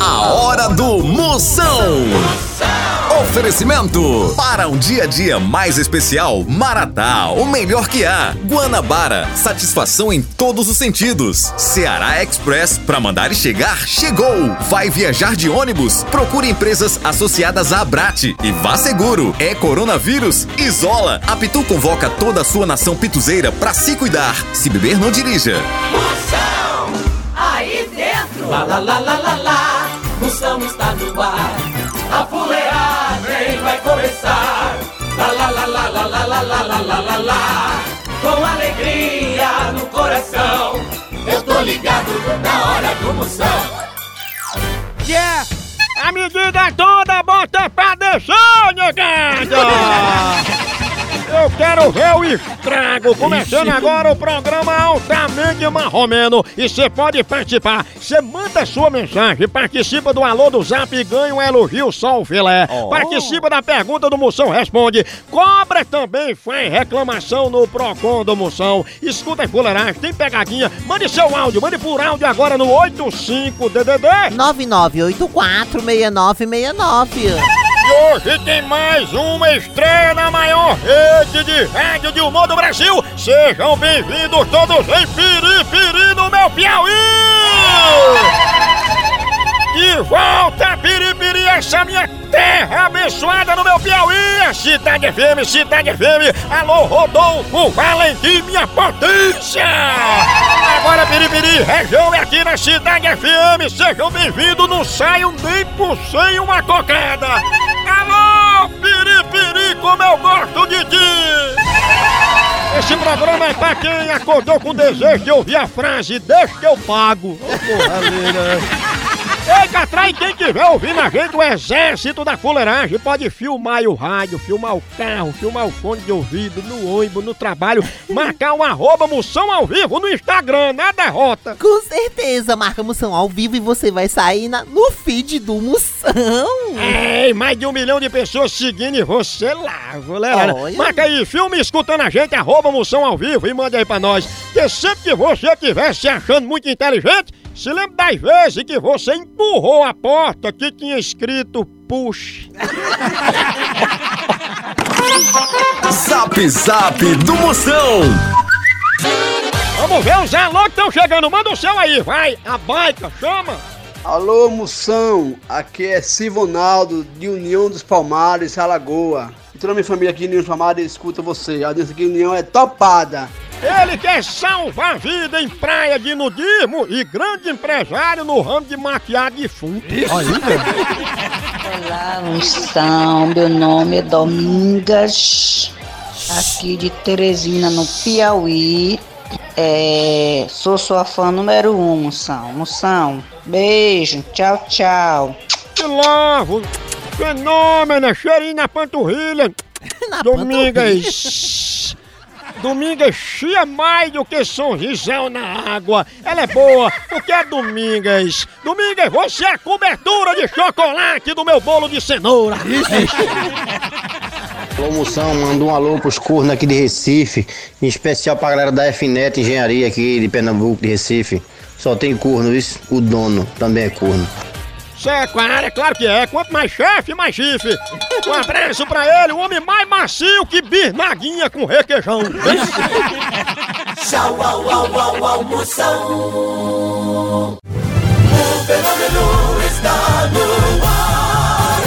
A hora do Moção. Oferecimento para um dia a dia mais especial, Maratá, o melhor que há. Guanabara, satisfação em todos os sentidos. Ceará Express, para mandar e chegar, chegou. Vai viajar de ônibus? Procure empresas associadas à Abrate e vá seguro. É coronavírus? Isola. A Pitu convoca toda a sua nação pituzeira para se cuidar. Se beber, não dirija. Moção, aí dentro. Lá, lá, lá, lá, lá. Moção está no ar. A fuleagem vai começar. Lá, lá, lá, lá, lá, lá, lá, lá, lá, lá, lá, lá. Com alegria no coração. Eu tô ligado na hora do Moção. Yeah! A medida toda bota pra descer, negada! Eu quero ver o estrago! Começando agora o programa Altamente Marromeno. E você pode participar. Você manda sua mensagem, participa do Alô do Zap e ganha um elogio sol filé. Participa da pergunta do Moção Responde. Cobra também faz reclamação no Procon do Moção. Escuta as fuleiragens, tem pegadinha. Mande seu áudio, mande por áudio agora no 85DDD. 99846969. Hoje tem mais uma estreia na maior rede de rádio de humor do Brasil. Sejam bem-vindos todos em Piripiri no meu Piauí! De volta, Piripiri, essa minha terra abençoada no meu Piauí! Cidade FM, Cidade FM! Alô, Rodolfo Valentim, minha potência! Agora, Piripiri, região é aqui na Cidade FM! Sejam bem-vindos, não saiam nem por sem uma cocada! Como eu gosto de ti! Esse programa é pra quem acordou com desejo de ouvir a frase Deixa que eu pago! Ô, porra. Ei, Catrai, quem tiver ouvindo a gente, o exército da fuleiragem, pode filmar o rádio, filmar o carro, filmar o fone de ouvido, no ônibus, no trabalho, marcar um arroba moção ao vivo no Instagram, na derrota. Com certeza, marca Moção ao vivo e você vai sair na- no feed do Moção. Ei, mais de um milhão de pessoas seguindo e você lá, galera. Olha. Marca aí, filme escutando a gente, arroba moção ao vivo e manda aí pra nós. Que sempre que você estiver se achando muito inteligente, se lembre das vezes que você empurrou a porta que tinha escrito push. Zap Zap do Moção. Vamos ver os alô que estão chegando. Manda o seu aí, vai. A baica, chama. Alô, Moção, aqui é Sivonaldo, de União dos Palmares, Alagoa. E toda a minha família aqui de União dos Palmares escuta você. A audiência aqui em União é topada. Ele quer salvar a vida em praia de nudismo e grande empresário no ramo de maquiar defunto. Olá, Moção. Meu nome é Domingas, aqui de Teresina, no Piauí. É, sou sua fã número um, Moção. Moção, beijo, tchau, tchau. Que lavo! Fenômeno, cheirinho na panturrilha. Na Domingas. Domingas chia mais do que sorrisão na água. Ela é boa, porque é Domingas. Domingas, você é a cobertura de chocolate do meu bolo de cenoura. Alô, Moção, manda um alô pros cornos aqui de Recife, em especial pra galera da FNET Engenharia aqui de Pernambuco, de Recife. Só tem corno, isso? O dono também é corno. É claro, é claro que é. Quanto mais chefe, mais chifre. Um abraço pra ele, o homem mais macio que bisnaguinha com requeijão. Tchau, au, au, au, au, Moção. O fenômeno está no ar.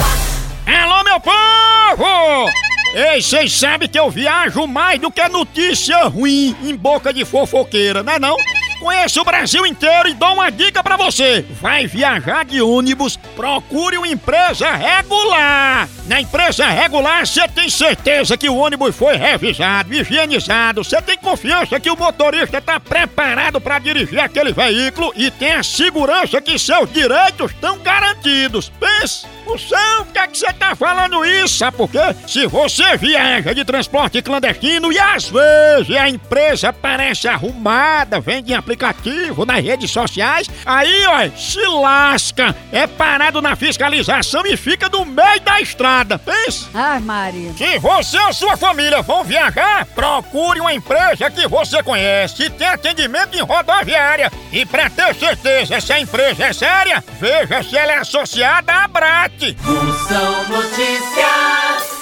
Alô, meu povo! Ei, vocês sabem que eu viajo mais do que notícia ruim em boca de fofoqueira, não é não? Conheço o Brasil inteiro e dou uma dica pra você. Vai viajar de ônibus, procure uma empresa regular. Na empresa regular, você tem certeza que o ônibus foi revisado, higienizado. Você tem confiança que o motorista está preparado para dirigir aquele veículo e tem a segurança que seus direitos estão garantidos. Pense! Moção, por que é que você tá falando isso? Sabe por quê? Se você viaja de transporte clandestino e às vezes a empresa parece arrumada, vende em aplicativo, nas redes sociais, aí, ó, se lasca, é parado na fiscalização e fica no meio da estrada, pensa? Ai, Maria. Se você ou sua família vão viajar, procure uma empresa que você conhece e tem atendimento em rodoviária. E pra ter certeza se a empresa é séria, veja se ela é associada à BRAT. Moção Notícias.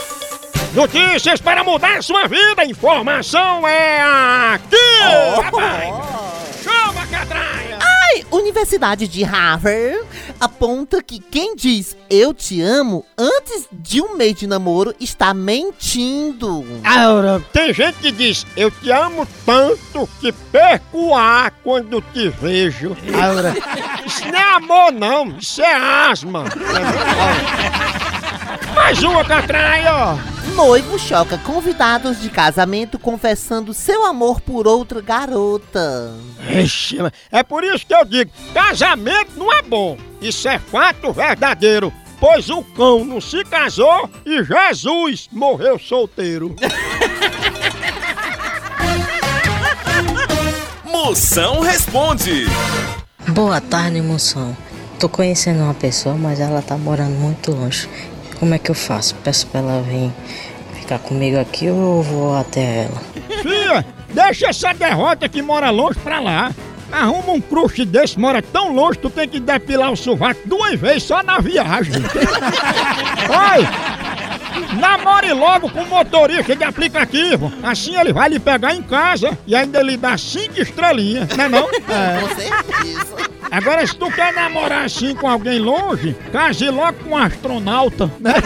Notícias para mudar a sua vida. Informação é aqui. Papai. Universidade de Harvard aponta que quem diz eu te amo antes de um mês de namoro está mentindo. Aura, tem gente que diz eu te amo tanto que perco o ar quando te vejo. Aura, isso não é amor não, isso é asma. Mais uma, Catraia. Noivo choca convidados de casamento confessando seu amor por outra garota. Ixi, é por isso que eu digo, casamento não é bom. Isso é fato verdadeiro. Pois o cão não se casou e Jesus morreu solteiro. Moção responde. Boa tarde, moção. Tô conhecendo uma pessoa, mas ela tá morando muito longe. Como é que eu faço? Peço pra ela vir ficar comigo aqui ou eu vou até ela? Fia, deixa essa derrota que mora longe pra lá. Arruma um crush desse, mora tão longe, tu tem que depilar o sovaco duas vezes só na viagem. Oi! Namore logo com o motorista de aplicativo. Assim ele vai lhe pegar em casa e ainda lhe dá cinco estrelinhas, não é não? Com certeza. Agora, se tu quer namorar assim com alguém longe, case logo com um astronauta, né?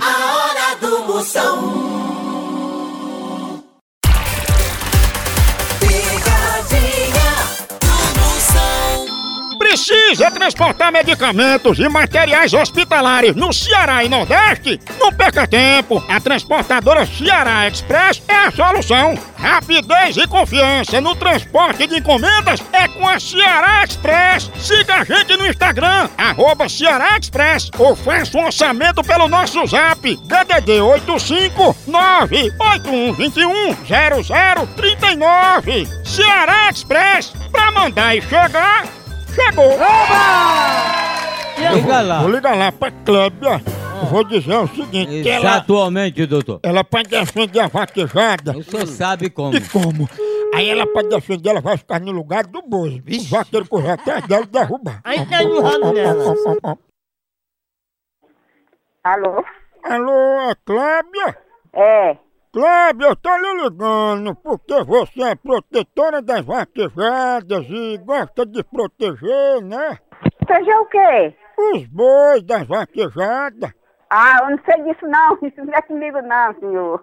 A hora do Moção. Precisa transportar medicamentos e materiais hospitalares no Ceará e Nordeste? Não perca tempo! A transportadora Ceará Express é a solução! Rapidez e confiança no transporte de encomendas é com a Ceará Express! Siga a gente no Instagram, arroba Ceará Express, ou faça um orçamento pelo nosso zap DDD 85 98121 0039 Ceará Express, pra mandar e chegar, chegou! Liga lá. Vou ligar lá pra Clébia. Vou dizer o seguinte, que ela, Exatamente, doutor. ela pode defender a vaquejada. O senhor sabe como. E como? Aí ela pode defender, ela vai ficar no lugar do boi. O vaqueiro correr atrás dela e derrubar. Aí tá enrolando nela. Alô? Alô, é Clébia? É. Clébia, eu tô lhe ligando porque você é protetora das vaquejadas e gosta de proteger, né? Seja o quê? Os bois das vaquejadas. Ah, eu não sei disso não. Isso não é comigo não, senhor.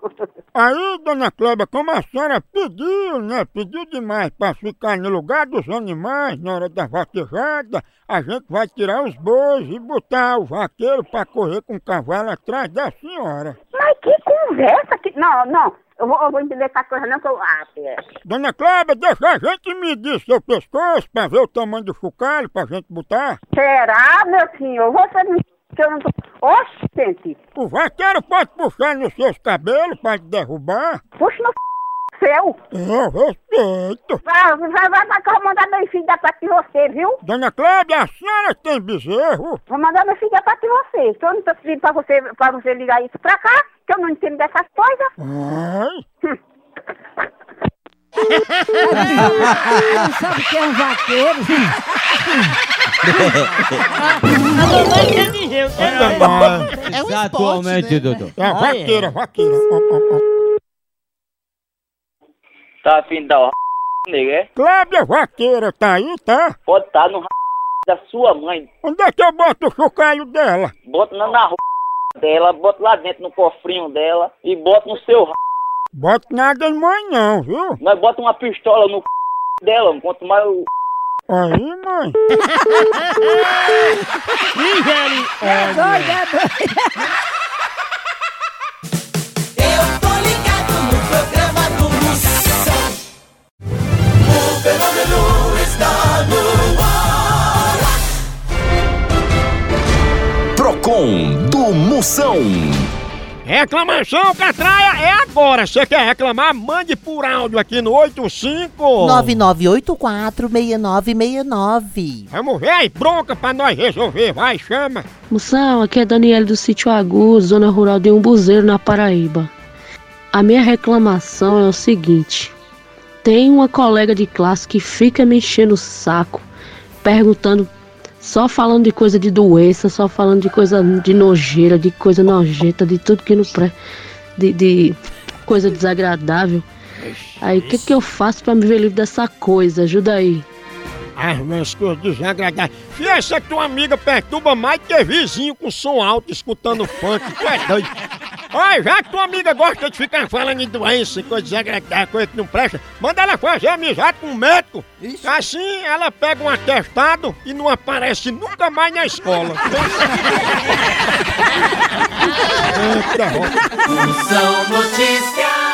Aí, dona Cléber, como a senhora pediu, né? Pediu demais para ficar no lugar dos animais na hora da vaquejada, a gente vai tirar os bois e botar o vaqueiro para correr com o cavalo atrás da senhora. Mas que conversa que... Não, não. Eu vou, eu vou entender essa coisa não que eu... Ah, é. Dona Cléber, deixa a gente medir seu pescoço para ver o tamanho do chocalho pra gente botar. Será, meu senhor? Você não... Que eu não tô... Oxe, gente. O vaqueiro pode puxar nos seus cabelos para te derrubar. Puxa no seu. Eu respeito. Vai, vai, vai, vai que eu vou mandar meu filho dar pra de você, viu? Dona Cléber, a senhora tem bezerro? Vou mandar meu filho dar pra de você. Que eu não tô pedindo pra você, pra você ligar isso pra cá, que eu não entendo dessas coisas. Ai. Não sabe que é um vaqueiro? A mamãe quer dizer. É um Exatamente, esporte, né? doutor. É a vaqueira, vaqueira. Ó, ó, ó. Tá afim de dar o nega, é? Cléber Vaqueira tá aí, tá? Pode estar no da sua mãe. Onde é que eu boto o chocalho dela? Bota na, na dela, bota lá dentro no cofrinho dela e bota no seu Boto nada em mãe não, viu? Nós bota uma pistola no dela, quanto mais o Aí, mãe. É doido, Eu tô ligado no programa do Moção. O fenômeno está no ar. Procon do Moção. Reclamação, Catraia, é agora. Você quer reclamar? Mande por áudio aqui no 85. 99846969. Vamos ver aí, bronca pra nós resolver. Vai, chama. Moção, aqui é Daniela do Sítio Agu, zona rural de Umbuzeiro, na Paraíba. A minha reclamação é o seguinte: tem uma colega de classe que fica me enchendo o saco, perguntando, só falando de coisa de doença, só falando de coisa de nojeira, de coisa nojenta, de tudo que não presta, de, de coisa desagradável. Aí o que, que eu faço pra me ver livre dessa coisa? Ajuda aí. As minhas coisas desagradáveis. Fia, essa tua amiga perturba mais que vizinho com som alto escutando funk. Tu é doido. Olha, já que tua amiga gosta de ficar falando em doença, coisa desagradável, coisa que não presta, manda ela fazer amizade com um médico. Assim ela pega um atestado e não aparece nunca mais na escola. Notícias.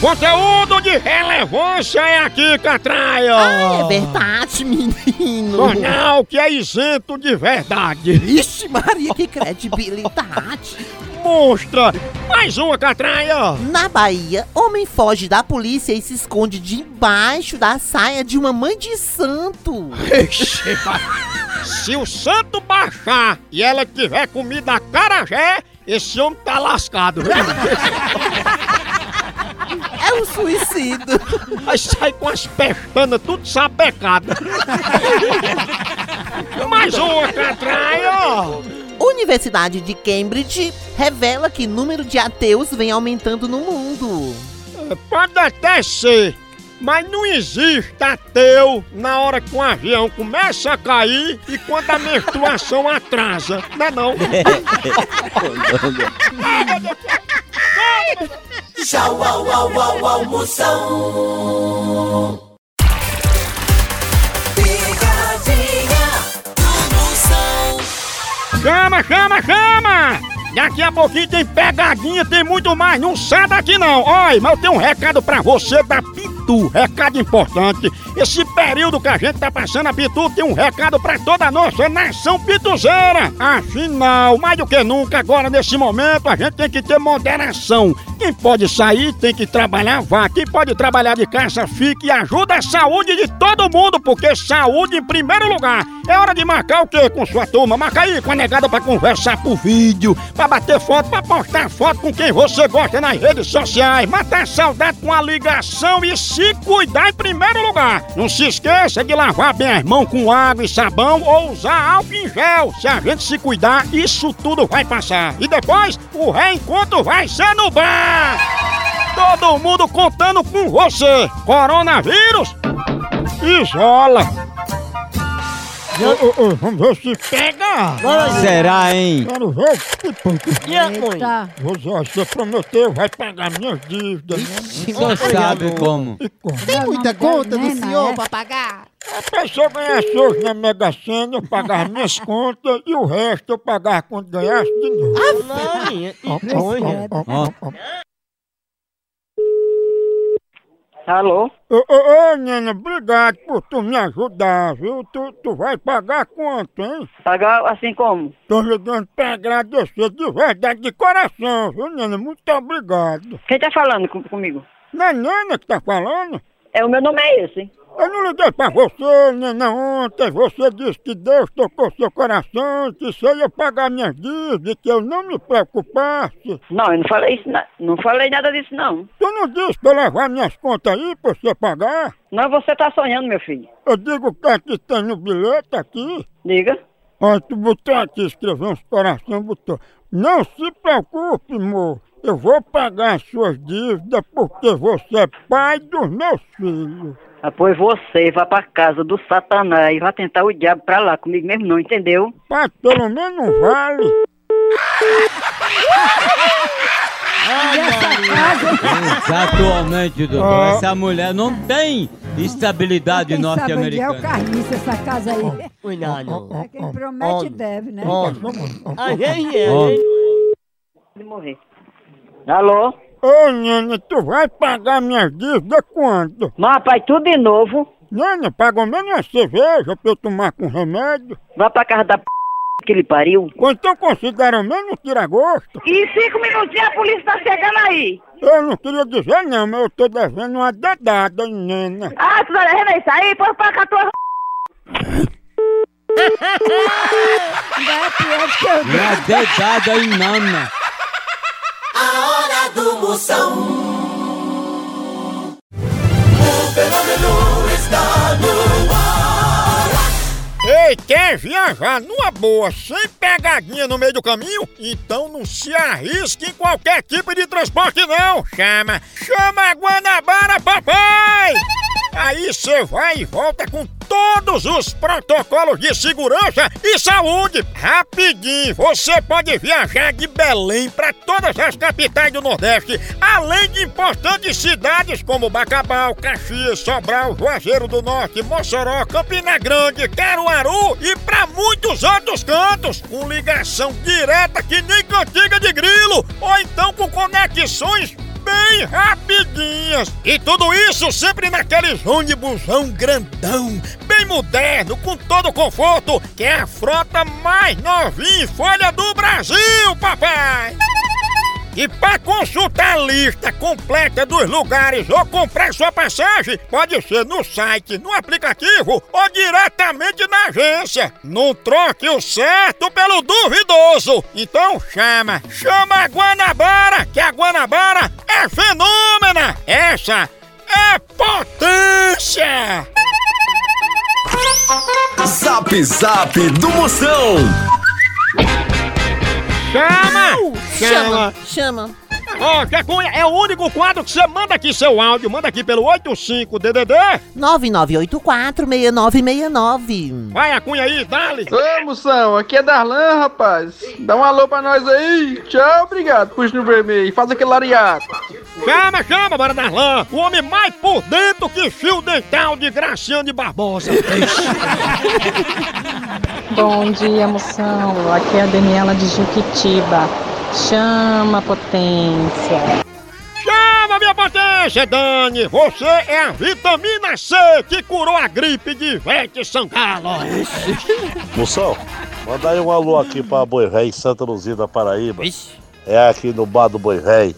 Conteúdo de relevância é aqui, Catraia! Ah, é verdade, menino. Jornal que é isento de verdade. Ixi, Maria, que credibilidade. Monstra! Mais uma, Catraia! Na Bahia, homem foge da polícia e se esconde debaixo da saia de uma mãe de santo. Ixi, Se o santo baixar e ela tiver comida carajé, esse homem tá lascado. É um suicídio. Aí sai com as pestanas tudo sapecadas. Mais uma, Catraia! Universidade de Cambridge revela que número de ateus vem aumentando no mundo. Pode até ser, mas não existe ateu na hora que um avião começa a cair e quando a menstruação atrasa. Não é não? Tchau, au, au, au, au, Moção. Picadinha do Moção. Chama, chama, chama! Daqui a pouquinho tem pegadinha, tem muito mais. Não sai daqui não. Olha, mas eu tenho um recado pra você da Pitu. Recado importante. Esse período que a gente tá passando, a Pitu tem um recado pra toda a nossa nação pituzeira. Afinal, mais do que nunca, agora nesse momento, a gente tem que ter moderação. Quem pode sair tem que trabalhar, vá. Quem pode trabalhar de casa, fique e ajuda a saúde de todo mundo, porque saúde em primeiro lugar. É hora de marcar o quê com sua turma? Marca aí com a negada pra conversar por vídeo, pra bater foto, pra postar foto com quem você gosta nas redes sociais, matar a saudade com a ligação e se cuidar em primeiro lugar. Não se esqueça de lavar bem as mãos com água e sabão ou usar álcool em gel. Se a gente se cuidar, isso tudo vai passar. E depois, o reencontro vai ser no bar. Todo mundo contando com você. Coronavírus, isola. Ô, ô, ô, vamos ver se pega. Será, hein? Quero ver. que ponto. Eita. Você, você prometeu, vai pagar minhas dívidas. né? Você sabe como. E como? Tem muita conta do senhor pra pagar? A pessoa ganhasse hoje na Mega Sena, eu pagava minhas contas e o resto eu pagava quando ganhasse de novo. Ó. Alô? Ô, ô, ô, Nena, obrigado por tu me ajudar, viu? Tu, tu vai pagar quanto, hein? Pagar assim como? Tô ligando pra agradecer de verdade, de coração, viu, Nena? Muito obrigado. Quem tá falando com- comigo? Não é Nena que tá falando? É, o meu nome é esse. Eu não liguei pra você, Nena, ontem. Você disse que Deus tocou seu coração, que você ia pagar minhas dívidas, que eu não me preocupasse. Não, eu não falei isso, na- não falei nada disso, não. Tu não disse pra eu levar minhas contas aí pra você pagar? Não, você tá sonhando, meu filho. Eu digo o que é que tem no bilhete aqui. Diga. Ó, tu botou aqui, escreveu uns coração, botou. Não se preocupe, amor. Eu vou pagar as suas dívidas porque você é pai dos meus filhos. Ah, pois você vai pra casa do satanás e vai tentar o diabo pra lá comigo mesmo, não, entendeu? Pai, pelo menos não vale. Exatamente, doutor. Essa mulher não tem estabilidade Quem sabe onde é o norte-americana. carniça essa casa aí. Cuidado. É quem promete deve, né? A gente é, Ó. hein? De morrer. Alô? Ô, Nena, tu vai pagar minhas dívidas quando? Mas, rapaz, tudo de novo. Nena, paga menos uma cerveja pra eu tomar com remédio. Vai pra casa da p... que ele pariu. Ou então considera mesmo tira-gosto? E cinco minutinhos a polícia tá chegando aí. Eu não queria dizer não, mas eu tô devendo uma dedada, nena. Ah, tu tá devendo isso aí? Põe pra cá tua... Minha dedada em nana. A hora do Moção. O fenômeno está no ar. Ei, quer viajar numa boa, sem pegadinha no meio do caminho? Então não se arrisque em qualquer tipo de transporte não. Chama, chama a Guanabara, papai! Aí você vai e volta com todos os protocolos de segurança e saúde. Rapidinho, você pode viajar de Belém para todas as capitais do Nordeste, além de importantes cidades como Bacabal, Caxias, Sobral, Juazeiro do Norte, Mossoró, Campina Grande, Caruaru e para muitos outros cantos, com ligação direta que nem cantiga de grilo, ou então com conexões bem rapidinhas. E tudo isso sempre naqueles ônibusão grandão, bem moderno, com todo o conforto, que é a frota mais novinha em folha do Brasil, papai! E para consultar a lista completa dos lugares ou comprar sua passagem, pode ser no site, no aplicativo ou diretamente na agência. Não troque o certo pelo duvidoso. Então chama, chama a Guanabara, que a Guanabara é fenômena. Essa é potência. Zap Zap do Moção. Chama! Chama, chama. Ó, Zé Cunha, é o único quadro que você manda aqui seu áudio, manda aqui pelo 85DDD. 9984-6969. Vai a Cunha aí, dale. Ô, moção, aqui é Darlan, rapaz. Dá um alô pra nós aí. Tchau, obrigado. Puxa no vermelho. Faz aquele lariato. Chama, chama, bora Darlan. O homem mais por dentro que fio dental de Graciane Barbosa. Bom dia, moção. Aqui é a Daniela de Juquitiba. Chama, potência. Chama, minha potência, Dani. Você é a vitamina C que curou a gripe de Ivete Sangalo. Moção, manda aí um alô aqui pra Boi Rei, Santa Luzia da Paraíba. É aqui no bar do Boi Rei.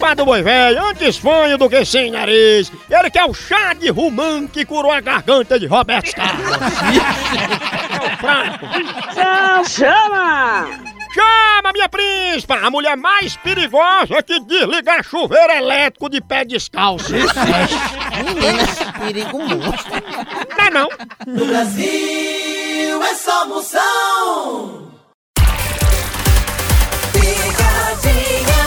Pá do boi velho, antes fanho do que sem nariz. Ele que é o chá de rumã que curou a garganta de Roberto Carlos. é o fraco. Chama! Chama, minha príncipa! A mulher mais perigosa que desligar chuveiro elétrico de pé descalço. Perigo monstro. Não é não? No Brasil é só Moção. Picadinha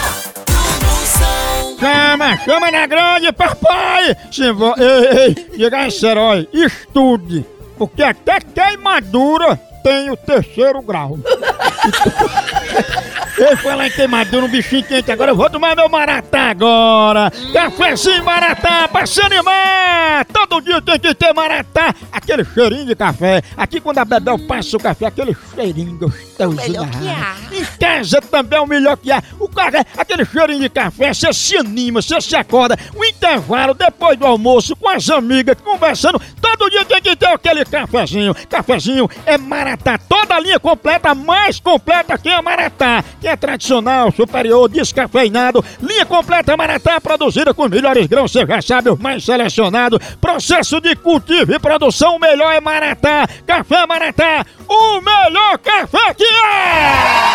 do Moção. Chama, chama na grande, papai! Se vo... Ei, ei, diga esse herói, estude, porque até queimadura tem o terceiro grau. Eu falar em queimadura, um bichinho quente agora, eu vou tomar meu maratá agora! Cafézinho maratá pra se animar! Todo dia tem que ter maratá! Aquele cheirinho de café, aqui quando a Bebel passa o café, aquele cheirinho gostoso. melhor que há. Em casa também é o melhor que há. O café, aquele cheirinho de café, você se anima, você se acorda. O intervalo, depois do almoço, com as amigas, conversando. Todo dia tem que ter aquele cafezinho. Cafezinho é Maratá, toda a linha completa, mais completa que a Maratá. Que é tradicional, superior, descafeinado. Linha completa Maratá, produzida com os melhores grãos, você já sabe, mais selecionados. Processo de cultivo e produção, o melhor é Maratá. Café Maratá, o melhor café que é!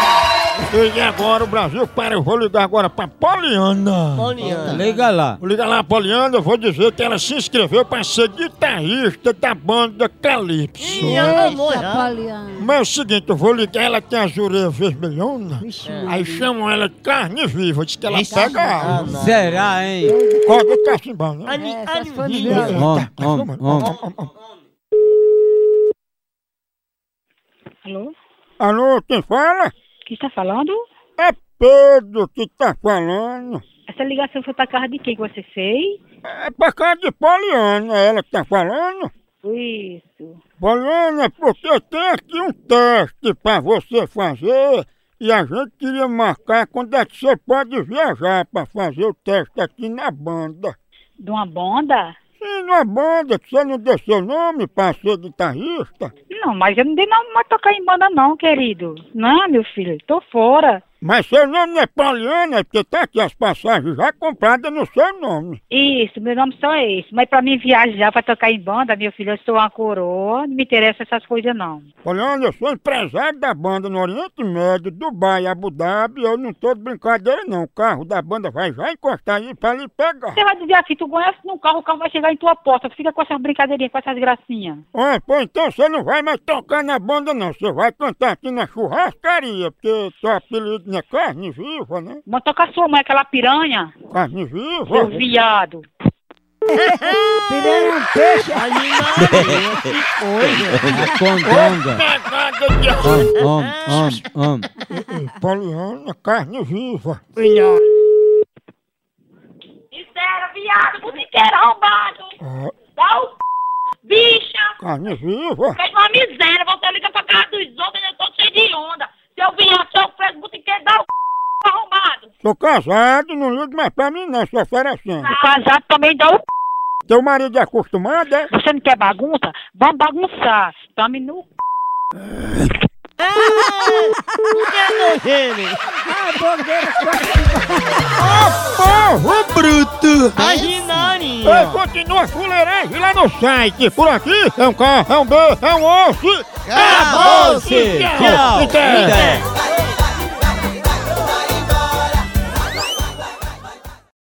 E agora o Brasil para, eu vou ligar agora pra Poliana. Poliana. Liga lá. Vou ligar lá, Poliana, eu vou dizer que ela se inscreveu pra ser guitarrista da banda Calypso. Mas é o seguinte, eu vou ligar, ela tem as orelhas vermelhonas, aí chamam ela de carne viva, diz que ela pega água. Será, hein? Corta o cachimbão, né? Homem, homem, homem. Alô? Alô, quem fala? Quem está falando? É Pedro que tá falando. Essa ligação foi pra casa de quem que você fez? É pra casa de Poliana, ela que tá falando. Isso. Poliana, porque tem aqui um teste pra você fazer e a gente queria marcar quando é que você pode viajar pra fazer o teste aqui na banda. De uma banda? Sim, numa banda que você não deu seu nome pra ser guitarrista. não, mas eu não dei não mais tocar em banda não, querido. Não, meu filho, tô fora. Mas seu nome não é Poliana, porque tá aqui as passagens já compradas no seu nome. Isso, meu nome só é esse. Mas pra mim viajar pra tocar em banda, meu filho, eu sou uma coroa, não me interessa essas coisas não. Poliana, eu sou empresário da banda no Oriente Médio, Dubai, Abu Dhabi, eu não tô de brincadeira não. O carro da banda vai já encostar aí pra lhe pegar. Você vai dizer aqui, tu conhece num carro, o carro vai chegar em tua porta. Fica com essas brincadeirinhas, com essas gracinhas. Ah, pô, então você não vai mais tocar na banda não, você vai cantar aqui na churrascaria, porque seu apelido não é carne viva, né? Mas tocar sua mãe, aquela piranha. Carne viva? Seu viado. Piranha é um peixe. A condonga. Om, om, om, om. Poliana, carne viva. Miséria, viado, botiqueiro arrombado. Ah, Dá o c... bicha. carne viva? Fez uma miséria, você liga pra casa dos outros, eu tô cheio de onda. Seu viado, seu preso, botiqueiro, dá o c... Sou casado, não ligo mais pra mim não, sou oferecendo. O casado também dá o c... Teu marido é acostumado, é? Você não quer bagunça? Vamos bagunçar. Tome no c... Porro bruto! Imaginari. Ei, continua a fuleiragem lá no site. Por aqui é um K, é um B, é um osso. Acabou-se. Tchau. Tchau.